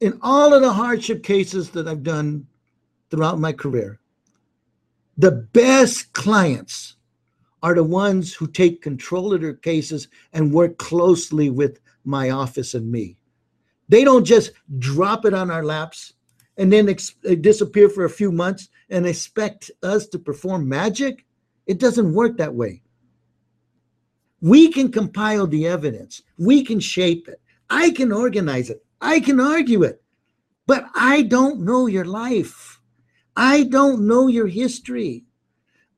in all of the hardship cases that I've done throughout my career, the best clients are the ones who take control of their cases and work closely with my office and me. They don't just drop it on our laps and then ex- disappear for a few months and expect us to perform magic. It doesn't work that way. We can compile the evidence, we can shape it, I can organize it, I can argue it, but I don't know your life. I don't know your history.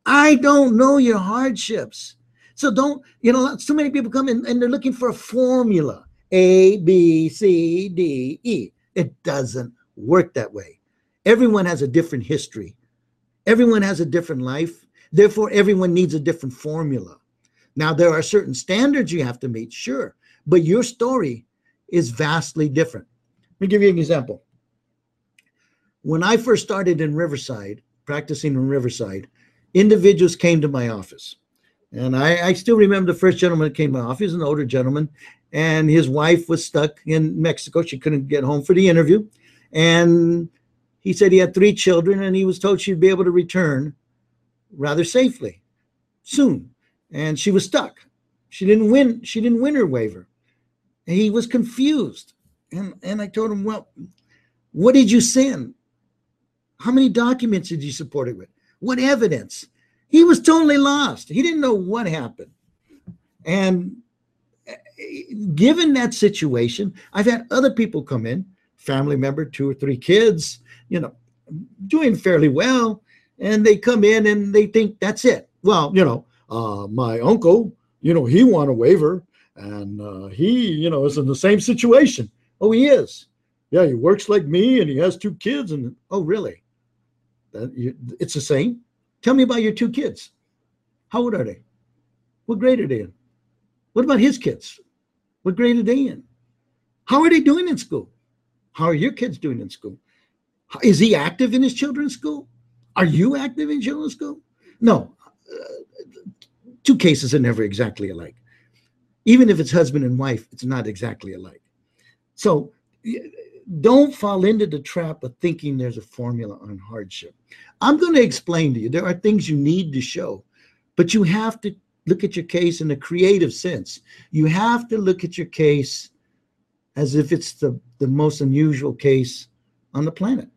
I don't know your hardships. So don't, you know, so many people come in and they're looking for a formula A, B, C, D, E. It doesn't work that way. Everyone has a different history, everyone has a different life. Therefore, everyone needs a different formula. Now, there are certain standards you have to meet, sure, but your story is vastly different. Let me give you an example. When I first started in Riverside, practicing in Riverside, individuals came to my office. And I, I still remember the first gentleman that came to my office, an older gentleman, and his wife was stuck in Mexico. She couldn't get home for the interview. And he said he had three children and he was told she'd be able to return rather safely soon. And she was stuck. She didn't win, she didn't win her waiver. And he was confused. And, and I told him, Well, what did you send? How many documents did you support it with? What evidence? He was totally lost. He didn't know what happened. And eh, given that situation, I've had other people come in, family member, two or three kids, you know, doing fairly well, and they come in and they think that's it. Well, you know, uh, my uncle, you know, he won a waiver, and uh, he, you know, is in the same situation. Oh, he is. Yeah, he works like me, and he has two kids. And oh, really? That you, it's the same. Tell me about your two kids. How old are they? What grade are they in? What about his kids? What grade are they in? How are they doing in school? How are your kids doing in school? Is he active in his children's school? Are you active in children's school? No. Uh, two cases are never exactly alike. Even if it's husband and wife, it's not exactly alike. So don't fall into the trap of thinking there's a formula on hardship. I'm going to explain to you there are things you need to show, but you have to look at your case in a creative sense. You have to look at your case as if it's the, the most unusual case on the planet.